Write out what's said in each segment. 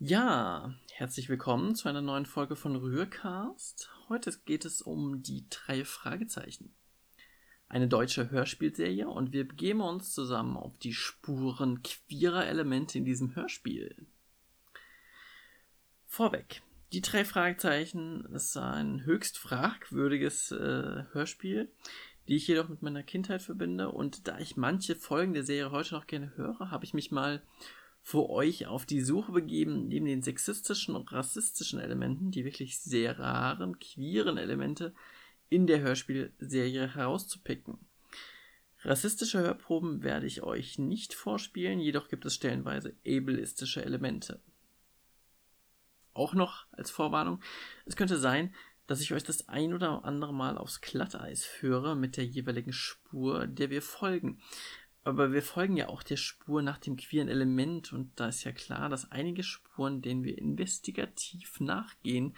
Ja, herzlich willkommen zu einer neuen Folge von Rührcast. Heute geht es um die drei Fragezeichen. Eine deutsche Hörspielserie und wir begeben uns zusammen auf die Spuren queerer Elemente in diesem Hörspiel. Vorweg. Die drei Fragezeichen ist ein höchst fragwürdiges äh, Hörspiel, die ich jedoch mit meiner Kindheit verbinde. Und da ich manche Folgen der Serie heute noch gerne höre, habe ich mich mal für euch auf die Suche begeben, neben den sexistischen und rassistischen Elementen, die wirklich sehr raren, queeren Elemente in der Hörspielserie herauszupicken. Rassistische Hörproben werde ich euch nicht vorspielen, jedoch gibt es stellenweise ableistische Elemente. Auch noch als Vorwarnung, es könnte sein, dass ich euch das ein oder andere Mal aufs Glatteis führe mit der jeweiligen Spur, der wir folgen. Aber wir folgen ja auch der Spur nach dem queeren Element und da ist ja klar, dass einige Spuren, denen wir investigativ nachgehen,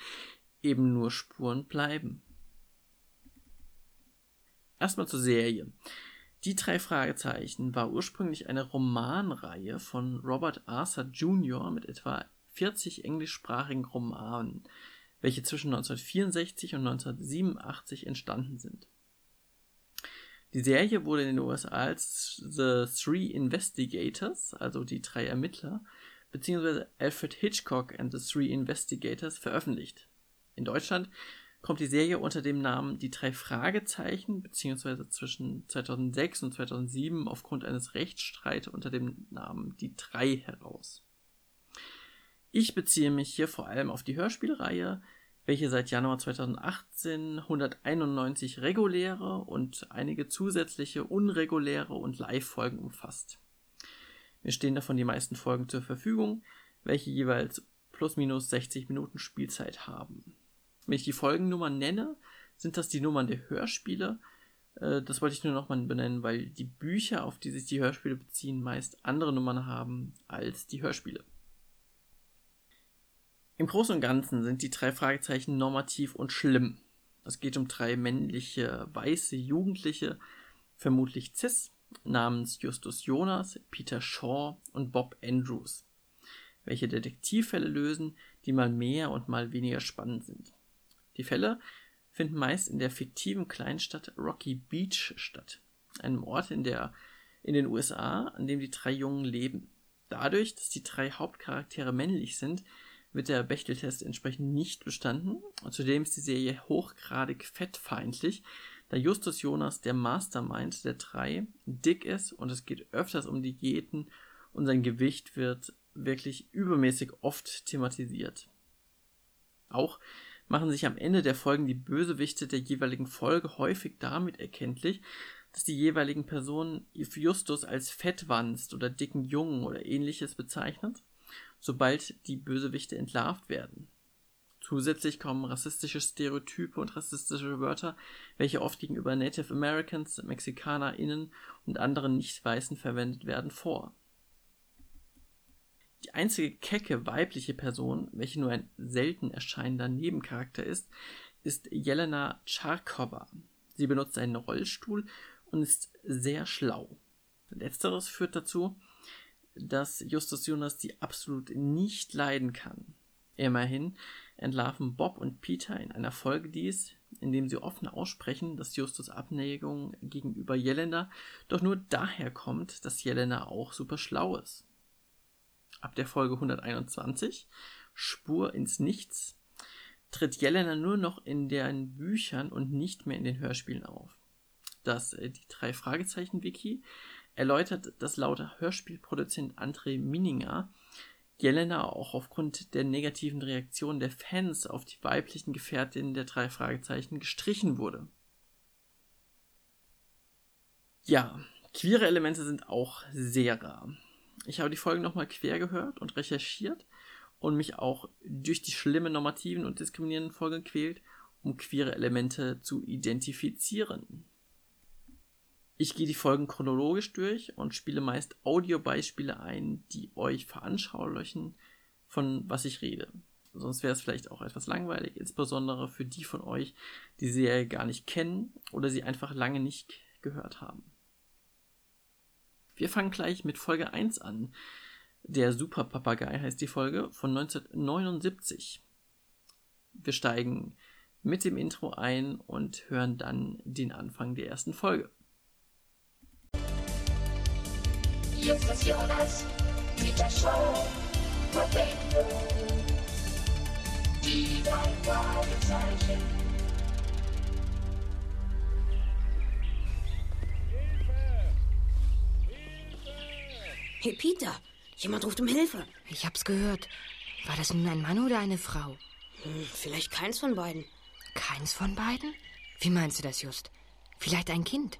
eben nur Spuren bleiben. Erstmal zur Serie. Die drei Fragezeichen war ursprünglich eine Romanreihe von Robert Arthur Jr. mit etwa 40 englischsprachigen Romanen, welche zwischen 1964 und 1987 entstanden sind. Die Serie wurde in den USA als The Three Investigators, also die drei Ermittler, bzw. Alfred Hitchcock and the Three Investigators veröffentlicht. In Deutschland kommt die Serie unter dem Namen Die drei Fragezeichen, bzw. zwischen 2006 und 2007 aufgrund eines Rechtsstreits unter dem Namen Die drei heraus. Ich beziehe mich hier vor allem auf die Hörspielreihe, welche seit Januar 2018 191 reguläre und einige zusätzliche unreguläre und Live-Folgen umfasst. Mir stehen davon die meisten Folgen zur Verfügung, welche jeweils plus minus 60 Minuten Spielzeit haben. Wenn ich die Folgennummern nenne, sind das die Nummern der Hörspiele. Äh, das wollte ich nur nochmal benennen, weil die Bücher, auf die sich die Hörspiele beziehen, meist andere Nummern haben als die Hörspiele. Im Großen und Ganzen sind die drei Fragezeichen normativ und schlimm. Es geht um drei männliche, weiße Jugendliche, vermutlich cis, namens Justus Jonas, Peter Shaw und Bob Andrews, welche Detektivfälle lösen, die mal mehr und mal weniger spannend sind. Die Fälle finden meist in der fiktiven Kleinstadt Rocky Beach statt, einem Ort in, der, in den USA, an dem die drei Jungen leben. Dadurch, dass die drei Hauptcharaktere männlich sind, wird der Bechteltest entsprechend nicht bestanden. Und zudem ist die Serie hochgradig fettfeindlich, da Justus Jonas der Mastermind der drei dick ist und es geht öfters um Diäten und sein Gewicht wird wirklich übermäßig oft thematisiert. Auch machen sich am Ende der Folgen die Bösewichte der jeweiligen Folge häufig damit erkenntlich, dass die jeweiligen Personen Justus als Fettwanst oder dicken Jungen oder ähnliches bezeichnet sobald die Bösewichte entlarvt werden. Zusätzlich kommen rassistische Stereotype und rassistische Wörter, welche oft gegenüber Native Americans, MexikanerInnen und anderen Nicht-Weißen verwendet werden, vor. Die einzige kecke weibliche Person, welche nur ein selten erscheinender Nebencharakter ist, ist Jelena Charkova. Sie benutzt einen Rollstuhl und ist sehr schlau. Letzteres führt dazu, dass Justus Jonas die absolut nicht leiden kann. Immerhin entlarven Bob und Peter in einer Folge dies, indem sie offen aussprechen, dass Justus Abneigung gegenüber Jelena doch nur daher kommt, dass Jelena auch super schlau ist. Ab der Folge 121, Spur ins Nichts, tritt Jelena nur noch in den Büchern und nicht mehr in den Hörspielen auf. Das äh, die drei Fragezeichen Wiki erläutert das laut Hörspielproduzent André Mininger Jelena auch aufgrund der negativen Reaktion der Fans auf die weiblichen Gefährtinnen der drei Fragezeichen gestrichen wurde. Ja, queere Elemente sind auch sehr rar. Ich habe die Folgen nochmal quer gehört und recherchiert und mich auch durch die schlimmen normativen und diskriminierenden Folgen quält, um queere Elemente zu identifizieren. Ich gehe die Folgen chronologisch durch und spiele meist Audiobeispiele ein, die euch veranschaulichen, von was ich rede. Sonst wäre es vielleicht auch etwas langweilig, insbesondere für die von euch, die Serie gar nicht kennen oder sie einfach lange nicht gehört haben. Wir fangen gleich mit Folge 1 an. Der Superpapagei heißt die Folge von 1979. Wir steigen mit dem Intro ein und hören dann den Anfang der ersten Folge. Jetzt ist Jonas, Peter Show, die drei Fragezeichen. Hey Peter, jemand ruft um Hilfe. Ich hab's gehört. War das nun ein Mann oder eine Frau? Hm, vielleicht keins von beiden. Keins von beiden? Wie meinst du das, Just? Vielleicht ein Kind?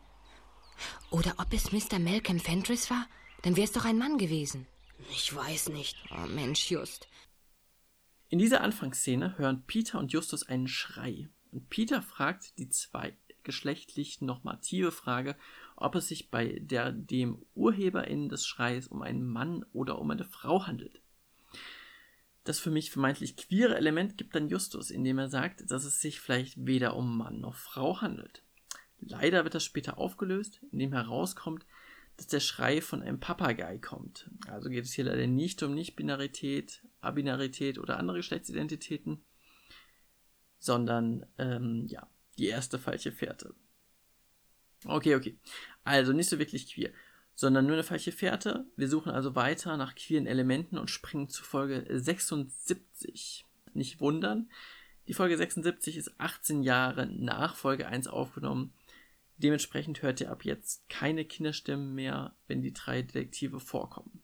Oder ob es Mr. Malcolm Fentress war? Dann wär's doch ein Mann gewesen. Ich weiß nicht. Oh Mensch, Just. In dieser Anfangsszene hören Peter und Justus einen Schrei. Und Peter fragt die zweigeschlechtlich normative Frage, ob es sich bei der dem UrheberInnen des Schreis um einen Mann oder um eine Frau handelt. Das für mich vermeintlich queere Element gibt dann Justus, indem er sagt, dass es sich vielleicht weder um Mann noch Frau handelt. Leider wird das später aufgelöst, indem herauskommt, dass der Schrei von einem Papagei kommt. Also geht es hier leider nicht um Nicht-Binarität, Abinarität oder andere Geschlechtsidentitäten, sondern ähm, ja, die erste falsche Fährte. Okay, okay. Also nicht so wirklich queer, sondern nur eine falsche Fährte. Wir suchen also weiter nach queeren Elementen und springen zu Folge 76. Nicht wundern, die Folge 76 ist 18 Jahre nach Folge 1 aufgenommen Dementsprechend hört ihr ab jetzt keine Kinderstimmen mehr, wenn die drei Detektive vorkommen.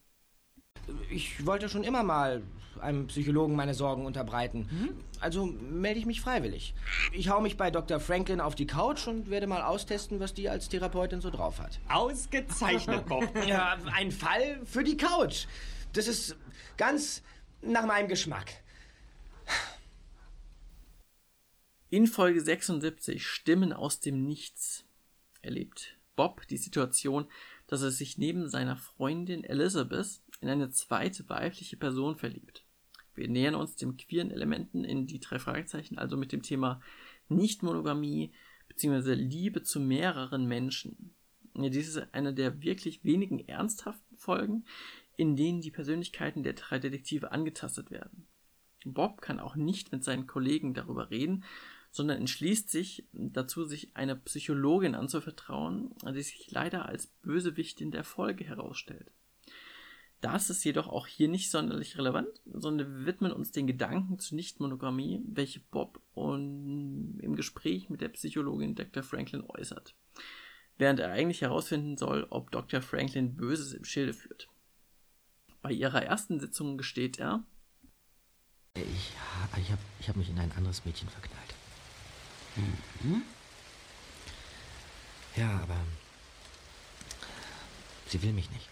Ich wollte schon immer mal einem Psychologen meine Sorgen unterbreiten. Hm? Also melde ich mich freiwillig. Ich hau mich bei Dr. Franklin auf die Couch und werde mal austesten, was die als Therapeutin so drauf hat. Ausgezeichnet, Bob. ja, ein Fall für die Couch. Das ist ganz nach meinem Geschmack. In Folge 76 Stimmen aus dem Nichts erlebt Bob die Situation, dass er sich neben seiner Freundin Elizabeth in eine zweite weibliche Person verliebt. Wir nähern uns dem queeren Elementen in die drei Fragezeichen, also mit dem Thema Nichtmonogamie bzw. Liebe zu mehreren Menschen. Dies ist eine der wirklich wenigen ernsthaften Folgen, in denen die Persönlichkeiten der drei Detektive angetastet werden. Bob kann auch nicht mit seinen Kollegen darüber reden, sondern entschließt sich dazu, sich einer Psychologin anzuvertrauen, die sich leider als Bösewichtin der Folge herausstellt. Das ist jedoch auch hier nicht sonderlich relevant, sondern wir widmen uns den Gedanken zur Nichtmonogamie, welche Bob im Gespräch mit der Psychologin Dr. Franklin äußert, während er eigentlich herausfinden soll, ob Dr. Franklin Böses im Schilde führt. Bei ihrer ersten Sitzung gesteht er, ich, ich habe ich hab mich in ein anderes Mädchen verknallt. Mhm. Ja, aber sie will mich nicht.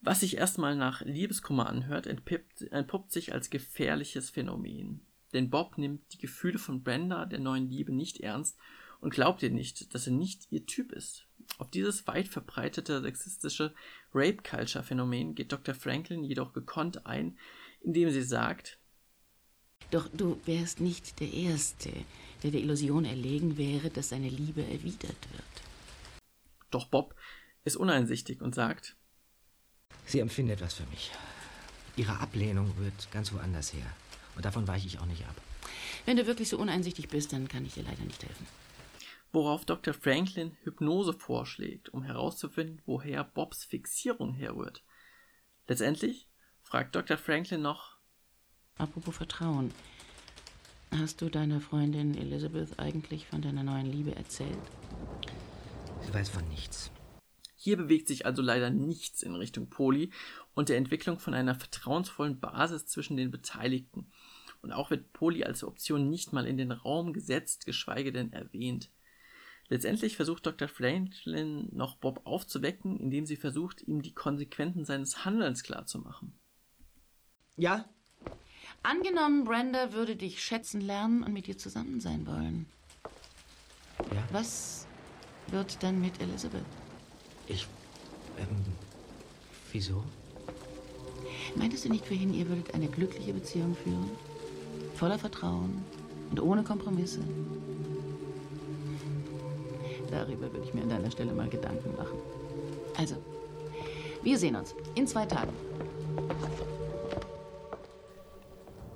Was sich erstmal nach Liebeskummer anhört, entpuppt, entpuppt sich als gefährliches Phänomen. Denn Bob nimmt die Gefühle von Brenda, der neuen Liebe, nicht ernst und glaubt ihr nicht, dass er nicht ihr Typ ist. Auf dieses weit verbreitete sexistische Rape-Culture-Phänomen geht Dr. Franklin jedoch gekonnt ein, indem sie sagt, Doch du wärst nicht der Erste, der der Illusion erlegen wäre, dass seine Liebe erwidert wird. Doch Bob ist uneinsichtig und sagt, Sie empfindet was für mich. Ihre Ablehnung rührt ganz woanders her. Und davon weiche ich auch nicht ab. Wenn du wirklich so uneinsichtig bist, dann kann ich dir leider nicht helfen. Worauf Dr. Franklin Hypnose vorschlägt, um herauszufinden, woher Bobs Fixierung herrührt. Letztendlich fragt Dr. Franklin noch, Apropos Vertrauen. Hast du deiner Freundin Elizabeth eigentlich von deiner neuen Liebe erzählt? Sie weiß von nichts. Hier bewegt sich also leider nichts in Richtung Poli und der Entwicklung von einer vertrauensvollen Basis zwischen den Beteiligten. Und auch wird Poli als Option nicht mal in den Raum gesetzt, geschweige denn erwähnt. Letztendlich versucht Dr. Franklin noch Bob aufzuwecken, indem sie versucht, ihm die Konsequenzen seines Handelns klarzumachen. Ja, Angenommen, Brenda würde dich schätzen lernen und mit dir zusammen sein wollen. Ja? Was wird dann mit Elizabeth? Ich. Ähm. Wieso? Meintest du nicht vorhin, ihr würdet eine glückliche Beziehung führen? Voller Vertrauen und ohne Kompromisse? Darüber würde ich mir an deiner Stelle mal Gedanken machen. Also, wir sehen uns in zwei Tagen.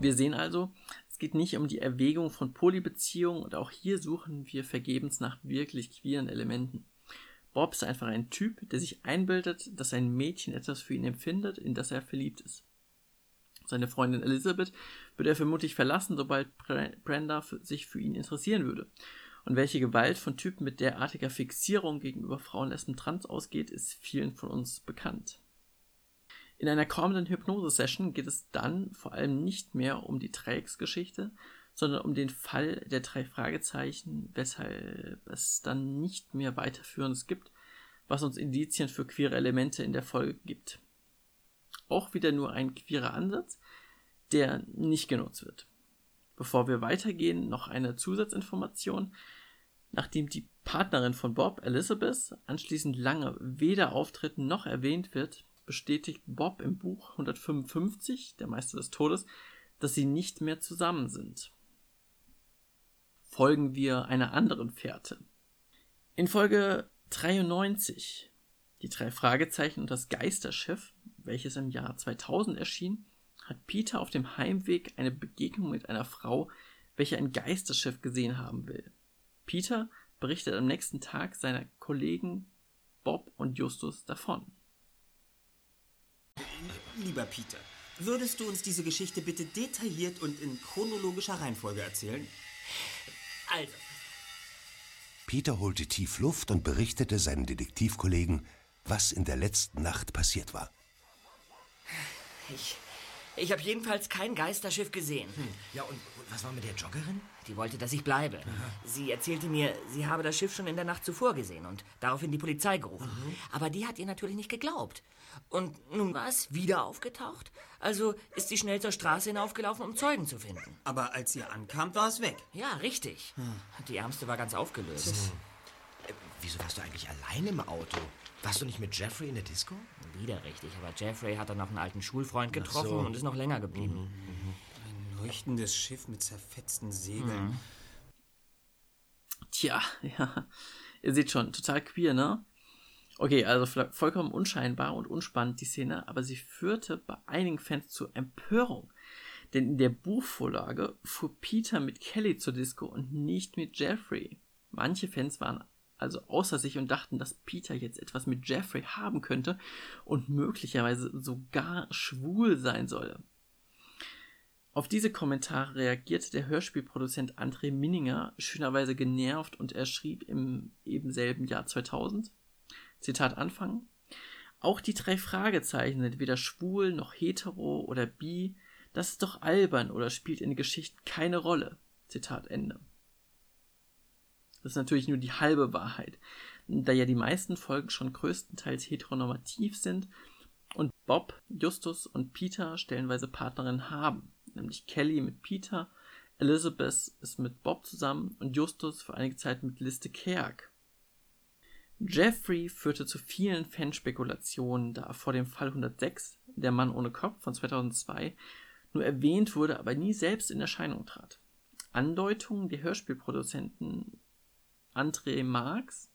Wir sehen also, es geht nicht um die Erwägung von Polybeziehungen und auch hier suchen wir vergebens nach wirklich queeren Elementen. Bob ist einfach ein Typ, der sich einbildet, dass ein Mädchen etwas für ihn empfindet, in das er verliebt ist. Seine Freundin Elizabeth würde er vermutlich verlassen, sobald Brenda sich für ihn interessieren würde. Und welche Gewalt von Typen mit derartiger Fixierung gegenüber Frauen, Lesben, Trans ausgeht, ist vielen von uns bekannt. In einer kommenden Hypnose-Session geht es dann vor allem nicht mehr um die Dreiecksgeschichte, sondern um den Fall der drei Fragezeichen, weshalb es dann nicht mehr weiterführendes gibt, was uns Indizien für queere Elemente in der Folge gibt. Auch wieder nur ein queerer Ansatz, der nicht genutzt wird. Bevor wir weitergehen, noch eine Zusatzinformation. Nachdem die Partnerin von Bob, Elizabeth, anschließend lange weder auftritt noch erwähnt wird, bestätigt Bob im Buch 155, der Meister des Todes, dass sie nicht mehr zusammen sind. Folgen wir einer anderen Fährte. In Folge 93, die drei Fragezeichen und das Geisterschiff, welches im Jahr 2000 erschien, hat Peter auf dem Heimweg eine Begegnung mit einer Frau, welche ein Geisterschiff gesehen haben will. Peter berichtet am nächsten Tag seiner Kollegen Bob und Justus davon. Lieber Peter, würdest du uns diese Geschichte bitte detailliert und in chronologischer Reihenfolge erzählen? Also. Peter holte tief Luft und berichtete seinen Detektivkollegen, was in der letzten Nacht passiert war. Ich, ich habe jedenfalls kein Geisterschiff gesehen. Hm. Ja, und, und, was war mit der Joggerin? Die wollte, dass ich bleibe. Aha. Sie erzählte mir, sie habe das Schiff schon in der Nacht zuvor gesehen und daraufhin die Polizei gerufen. Mhm. Aber die hat ihr natürlich nicht geglaubt. Und nun war es wieder aufgetaucht. Also ist sie schnell zur Straße hinaufgelaufen, um Zeugen zu finden. Aber als ihr ankam, war es weg. Ja, richtig. Hm. Die Ärmste war ganz aufgelöst. Hm. Äh, wieso warst du eigentlich allein im Auto? Warst du nicht mit Jeffrey in der Disco? Wieder richtig, aber Jeffrey hat dann noch einen alten Schulfreund getroffen so. und ist noch länger geblieben. Mhm. Mhm. Ein leuchtendes Schiff mit zerfetzten Segeln. Mhm. Tja, ja. Ihr seht schon, total queer, ne? Okay, also vollkommen unscheinbar und unspannend die Szene, aber sie führte bei einigen Fans zur Empörung. Denn in der Buchvorlage fuhr Peter mit Kelly zur Disco und nicht mit Jeffrey. Manche Fans waren also außer sich und dachten, dass Peter jetzt etwas mit Jeffrey haben könnte und möglicherweise sogar schwul sein solle. Auf diese Kommentare reagierte der Hörspielproduzent André Minninger schönerweise genervt und er schrieb im eben selben Jahr 2000 Zitat Anfang. Auch die drei Fragezeichen sind weder schwul noch hetero oder bi. Das ist doch albern oder spielt in der Geschichte keine Rolle. Zitat Ende. Das ist natürlich nur die halbe Wahrheit, da ja die meisten Folgen schon größtenteils heteronormativ sind und Bob, Justus und Peter stellenweise Partnerinnen haben, nämlich Kelly mit Peter, Elizabeth ist mit Bob zusammen und Justus für einige Zeit mit Liste Kerk. Jeffrey führte zu vielen Fanspekulationen, da vor dem Fall 106, Der Mann ohne Kopf von 2002, nur erwähnt wurde, aber nie selbst in Erscheinung trat. Andeutungen der Hörspielproduzenten André Marx,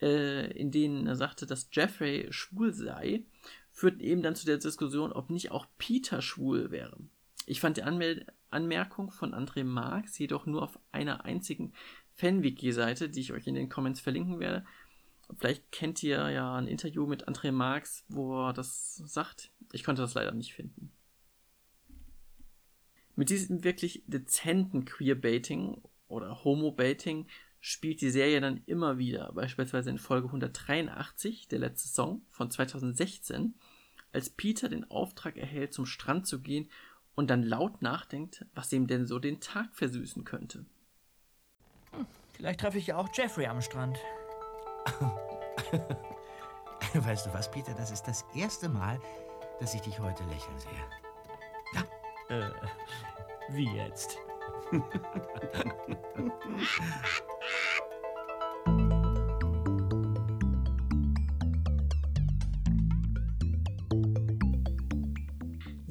äh, in denen er sagte, dass Jeffrey schwul sei, führten eben dann zu der Diskussion, ob nicht auch Peter schwul wäre. Ich fand die Anmel Anmerkung von André Marx jedoch nur auf einer einzigen Fanwiki-Seite, die ich euch in den Comments verlinken werde, Vielleicht kennt ihr ja ein Interview mit André Marx, wo er das sagt. Ich konnte das leider nicht finden. Mit diesem wirklich dezenten Queerbaiting oder Homo-Baiting spielt die Serie dann immer wieder, beispielsweise in Folge 183, der letzte Song von 2016, als Peter den Auftrag erhält, zum Strand zu gehen und dann laut nachdenkt, was ihm denn so den Tag versüßen könnte. Hm, vielleicht treffe ich ja auch Jeffrey am Strand. weißt du was, Peter? Das ist das erste Mal, dass ich dich heute lächeln sehe. Ja. Äh, wie jetzt?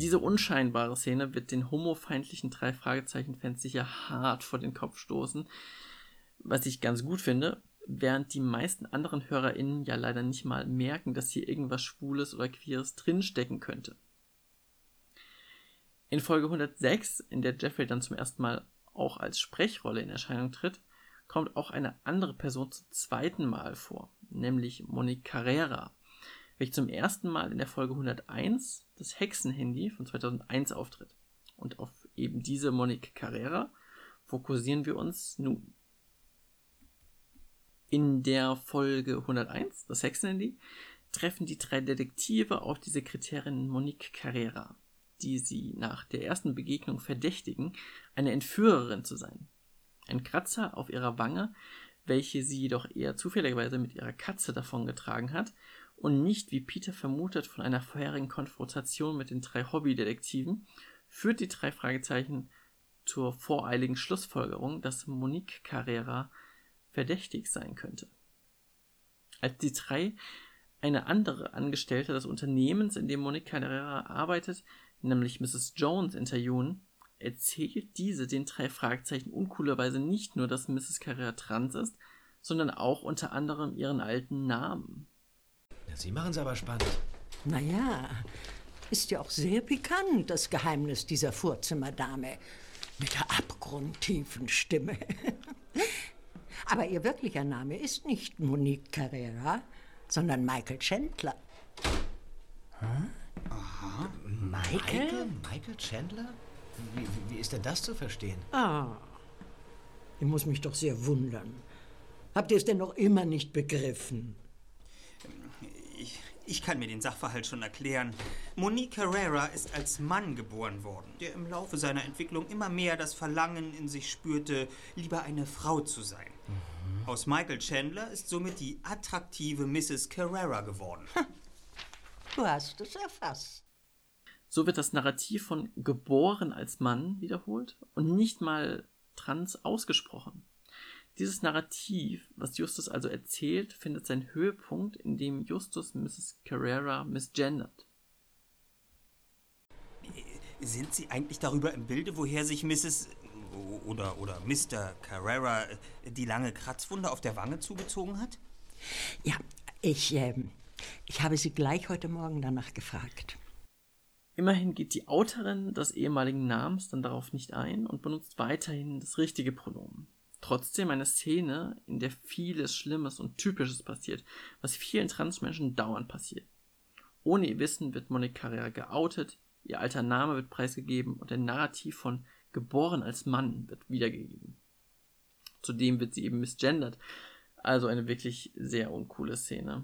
Diese unscheinbare Szene wird den homofeindlichen drei Fragezeichen-Fans sicher hart vor den Kopf stoßen, was ich ganz gut finde, während die meisten anderen HörerInnen ja leider nicht mal merken, dass hier irgendwas Schwules oder Queeres drinstecken könnte. In Folge 106, in der Jeffrey dann zum ersten Mal auch als Sprechrolle in Erscheinung tritt, kommt auch eine andere Person zum zweiten Mal vor, nämlich Monique Carrera, welche zum ersten Mal in der Folge 101 das Hexenhandy von 2001 auftritt. Und auf eben diese Monique Carrera fokussieren wir uns nun. In der Folge 101, das Hexenhandy, treffen die drei Detektive auf die Sekretärin Monique Carrera, die sie nach der ersten Begegnung verdächtigen, eine Entführerin zu sein. Ein Kratzer auf ihrer Wange, welche sie jedoch eher zufälligerweise mit ihrer Katze davongetragen hat und nicht, wie Peter vermutet, von einer vorherigen Konfrontation mit den drei Hobbydetektiven, führt die drei Fragezeichen zur voreiligen Schlussfolgerung, dass Monique Carrera verdächtig sein könnte. Als die drei eine andere Angestellte des Unternehmens, in dem Monique Carrera arbeitet, nämlich Mrs. Jones, interviewen, erzählt diese den drei Fragezeichen uncoolerweise nicht nur, dass Mrs. Carrera trans ist, sondern auch unter anderem ihren alten Namen. Sie machen es aber spannend. Naja, ist ja auch sehr pikant, das Geheimnis dieser Vorzimmerdame. Mit der abgrundtiefen Stimme. aber ihr wirklicher Name ist nicht Monique Carrera, sondern Michael Chandler. Hm? Aha. Michael? Michael? Michael Chandler? Wie, wie, wie ist denn das zu verstehen? Ah, ich muss mich doch sehr wundern. Habt ihr es denn noch immer nicht begriffen? Ich, kann mir den Sachverhalt schon erklären. Monique Carrera ist als Mann geboren worden, der im Laufe seiner Entwicklung immer mehr das Verlangen in sich spürte, lieber eine Frau zu sein. Mhm. Aus Michael Chandler ist somit die attraktive Mrs. Carrera geworden. Du hast es erfasst. So wird das Narrativ von geboren als Mann wiederholt und nicht mal trans ausgesprochen. Dieses Narrativ, was Justus also erzählt, findet seinen Höhepunkt, indem Justus Mrs. Carrera misgendert. Sind Sie eigentlich darüber im Bilde, woher sich Mrs. oder, oder Mr. Carrera die lange Kratzwunde auf der Wange zugezogen hat? Ja, ich, äh, ich habe sie gleich heute Morgen danach gefragt. Immerhin geht die Autorin des ehemaligen Namens dann darauf nicht ein und benutzt weiterhin das richtige Pronomen. Trotzdem eine Szene, in der vieles Schlimmes und Typisches passiert, was vielen Transmenschen dauernd passiert. Ohne ihr Wissen wird Monika Carrera geoutet, ihr alter Name wird preisgegeben und ein Narrativ von geboren als Mann wird wiedergegeben. Zudem wird sie eben misgendert, also eine wirklich sehr uncoole Szene.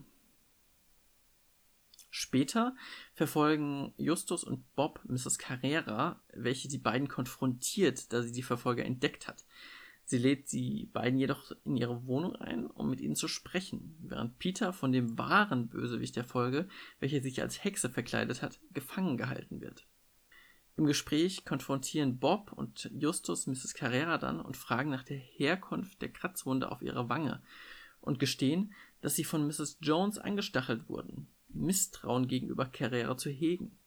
Später verfolgen Justus und Bob Mrs. Carrera, welche die beiden konfrontiert, da sie die Verfolger entdeckt hat. Sie lädt die beiden jedoch in ihre Wohnung ein, um mit ihnen zu sprechen, während Peter von dem wahren Bösewicht der Folge, welcher sich als Hexe verkleidet hat, gefangen gehalten wird. Im Gespräch konfrontieren Bob und Justus Mrs. Carrera dann und fragen nach der Herkunft der Kratzwunde auf ihrer Wange und gestehen, dass sie von Mrs. Jones angestachelt wurden, Misstrauen gegenüber Carrera zu hegen.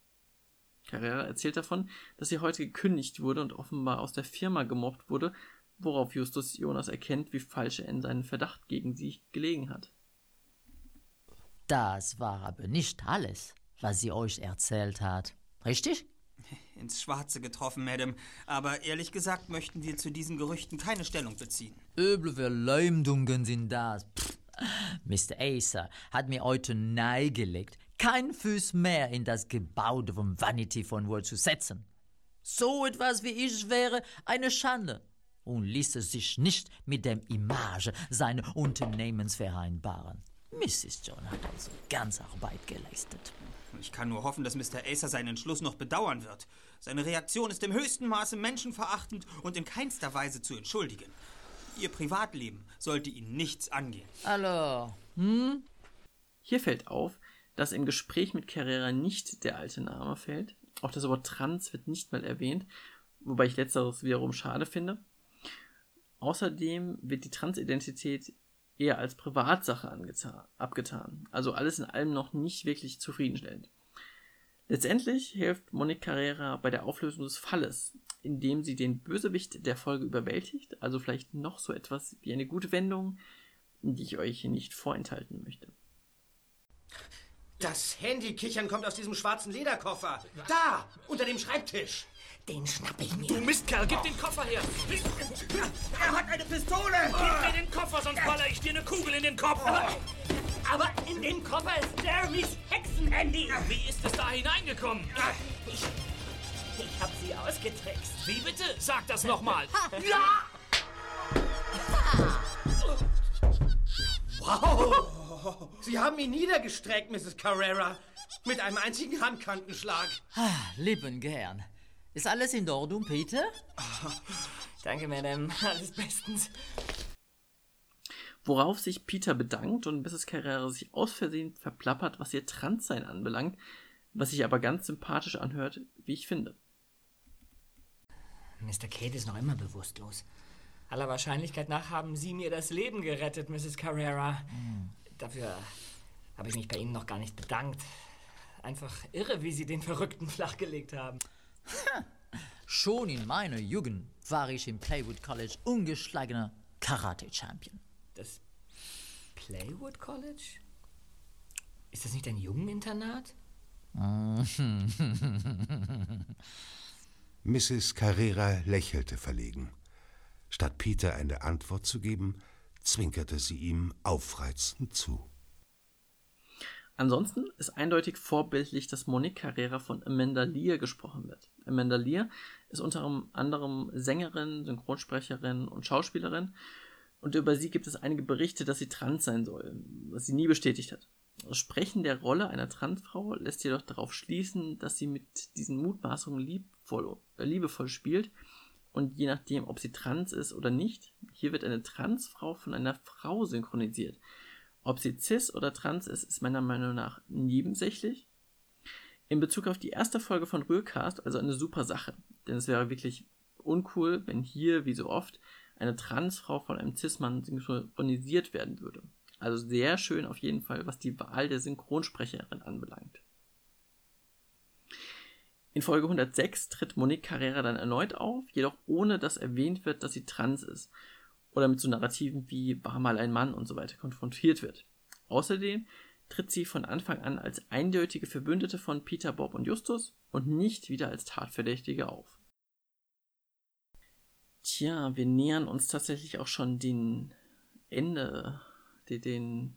Carrera erzählt davon, dass sie heute gekündigt wurde und offenbar aus der Firma gemobbt wurde, worauf Justus Jonas erkennt, wie falsch er in seinen Verdacht gegen sie gelegen hat. Das war aber nicht alles, was sie euch erzählt hat. Richtig? Ins Schwarze getroffen, Madame. Aber ehrlich gesagt möchten wir zu diesen Gerüchten keine Stellung beziehen. Üble Verleumdungen sind das. Pff. Mr. Acer hat mir heute neigelegt, kein Fuß mehr in das Gebäude von Vanity von World zu setzen. So etwas wie ich wäre eine Schande und ließ es sich nicht mit dem Image seines Unternehmens vereinbaren. Mrs. John hat also ganz Arbeit geleistet. Ich kann nur hoffen, dass Mr. Acer seinen Entschluss noch bedauern wird. Seine Reaktion ist im höchsten Maße menschenverachtend und in keinster Weise zu entschuldigen. Ihr Privatleben sollte Ihnen nichts angehen. Hallo. Hm? Hier fällt auf, dass im Gespräch mit Carrera nicht der alte Name fällt. Auch das Wort Trans wird nicht mal erwähnt, wobei ich letzteres wiederum schade finde. Außerdem wird die Transidentität eher als Privatsache abgetan. Also alles in allem noch nicht wirklich zufriedenstellend. Letztendlich hilft Monique Carrera bei der Auflösung des Falles, indem sie den Bösewicht der Folge überwältigt, also vielleicht noch so etwas wie eine gute Wendung, die ich euch nicht vorenthalten möchte. Das Handykichern kommt aus diesem schwarzen Lederkoffer. Da, unter dem Schreibtisch. Den schnapp ich mir. Du Mistkerl, gib den Koffer her! Er hat eine Pistole! Gib mir den Koffer, sonst baller ich dir eine Kugel in den Kopf! Aber in dem Koffer ist Jeremys Hexenhandy. Wie ist es da hineingekommen? Ich, ich hab sie ausgetrickst. Wie bitte? Sag das nochmal. Ja! Wow! Sie haben ihn niedergestreckt, Mrs. Carrera. Mit einem einzigen Handkantenschlag. Ah, lieben gern. Ist alles in Ordnung, Peter? Danke, Madame. Alles bestens. Worauf sich Peter bedankt und Mrs. Carrera sich aus Versehen verplappert, was ihr Transsein anbelangt, was sich aber ganz sympathisch anhört, wie ich finde. Mr. Kate ist noch immer bewusstlos. Aller Wahrscheinlichkeit nach haben Sie mir das Leben gerettet, Mrs. Carrera. Dafür habe ich mich bei Ihnen noch gar nicht bedankt. Einfach irre, wie Sie den Verrückten flachgelegt haben. Schon in meiner Jugend war ich im Playwood College ungeschlagener Karate-Champion. Das Playwood College? Ist das nicht ein Jungeninternat? Mrs. Carrera lächelte verlegen. Statt Peter eine Antwort zu geben, zwinkerte sie ihm aufreizend zu. Ansonsten ist eindeutig vorbildlich, dass Monique Carrera von Amanda Lear gesprochen wird. Amanda Lear ist unter anderem Sängerin, Synchronsprecherin und Schauspielerin und über sie gibt es einige Berichte, dass sie trans sein soll, was sie nie bestätigt hat. Das Sprechen der Rolle einer Transfrau lässt jedoch darauf schließen, dass sie mit diesen Mutmaßungen liebvoll, äh, liebevoll spielt und je nachdem, ob sie trans ist oder nicht, hier wird eine Transfrau von einer Frau synchronisiert. Ob sie cis oder trans ist, ist meiner Meinung nach nebensächlich. In Bezug auf die erste Folge von Rührcast, also eine super Sache, denn es wäre wirklich uncool, wenn hier, wie so oft, eine Transfrau von einem Cis-Mann synchronisiert werden würde. Also sehr schön auf jeden Fall, was die Wahl der Synchronsprecherin anbelangt. In Folge 106 tritt Monique Carrera dann erneut auf, jedoch ohne dass erwähnt wird, dass sie trans ist oder mit so Narrativen wie war mal ein Mann und so weiter konfrontiert wird. Außerdem tritt sie von Anfang an als eindeutige Verbündete von Peter, Bob und Justus und nicht wieder als Tatverdächtige auf. Tja, wir nähern uns tatsächlich auch schon den Ende, den,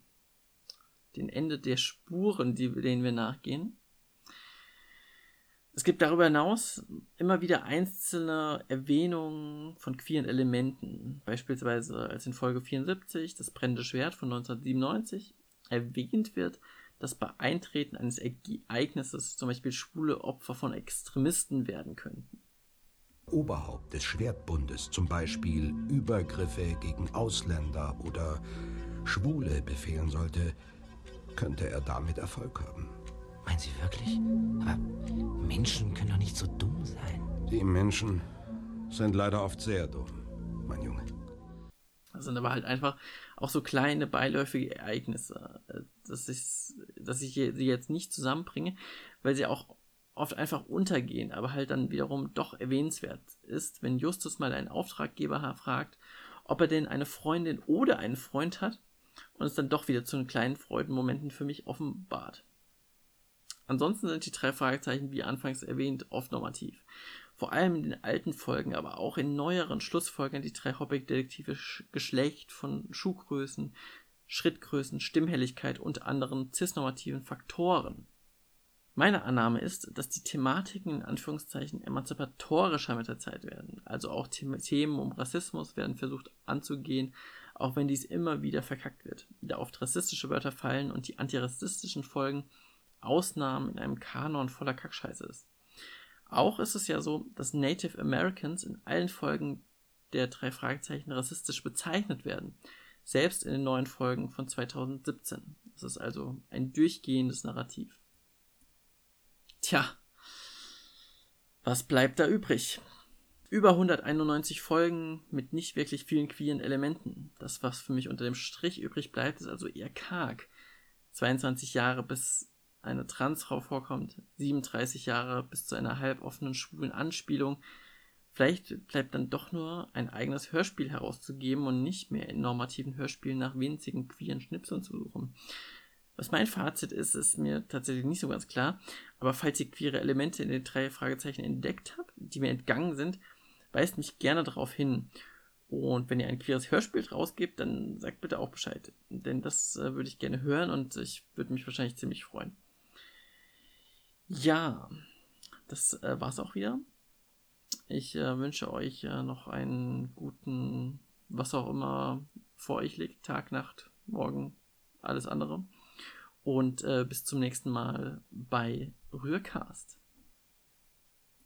den, Ende der Spuren, die, denen wir nachgehen. Es gibt darüber hinaus immer wieder einzelne Erwähnungen von queeren Elementen, beispielsweise als in Folge 74 das brennende Schwert von 1997 erwähnt wird, dass bei Eintreten eines Ereignisses zum Beispiel schwule Opfer von Extremisten werden könnten. Oberhaupt des Schwertbundes zum Beispiel Übergriffe gegen Ausländer oder Schwule befehlen sollte, könnte er damit Erfolg haben. Meinen Sie wirklich? Aber Menschen können doch nicht so dumm sein. Die Menschen sind leider oft sehr dumm, mein Junge. Das sind aber halt einfach auch so kleine beiläufige Ereignisse, äh, dass ich, dass ich sie jetzt nicht zusammenbringe, weil sie auch oft einfach untergehen, aber halt dann wiederum doch erwähnenswert ist, wenn Justus mal einen Auftraggeber fragt, ob er denn eine Freundin oder einen Freund hat und es dann doch wieder zu den kleinen Freudenmomenten für mich offenbart. Ansonsten sind die drei Fragezeichen, wie anfangs erwähnt, oft normativ. Vor allem in den alten Folgen, aber auch in neueren Schlussfolgern die drei Hobbit-Detektive Geschlecht von Schuhgrößen, Schrittgrößen, Stimmhelligkeit und anderen cisnormativen Faktoren. Meine Annahme ist, dass die Thematiken in Anführungszeichen emanzipatorischer mit der Zeit werden. Also auch Themen um Rassismus werden versucht anzugehen, auch wenn dies immer wieder verkackt wird, da oft rassistische Wörter fallen und die antirassistischen Folgen Ausnahmen in einem Kanon voller Kackscheiße ist. Auch ist es ja so, dass Native Americans in allen Folgen der drei Fragezeichen rassistisch bezeichnet werden, selbst in den neuen Folgen von 2017. Das ist also ein durchgehendes Narrativ. Tja, was bleibt da übrig? Über 191 Folgen mit nicht wirklich vielen queeren Elementen. Das, was für mich unter dem Strich übrig bleibt, ist also eher karg. 22 Jahre bis eine Transfrau vorkommt, 37 Jahre bis zu einer halboffenen schwulen Anspielung. Vielleicht bleibt dann doch nur ein eigenes Hörspiel herauszugeben und nicht mehr in normativen Hörspielen nach winzigen queeren Schnipseln zu suchen. Was mein Fazit ist, ist mir tatsächlich nicht so ganz klar. Aber falls ihr queere Elemente in den drei Fragezeichen entdeckt habt, die mir entgangen sind, weist mich gerne darauf hin. Und wenn ihr ein queeres Hörspiel rausgebt, dann sagt bitte auch Bescheid. Denn das äh, würde ich gerne hören und ich würde mich wahrscheinlich ziemlich freuen. Ja, das äh, war's auch wieder. Ich äh, wünsche euch äh, noch einen guten, was auch immer vor euch liegt, Tag, Nacht, Morgen, alles andere. Und äh, bis zum nächsten Mal bei Rührcast.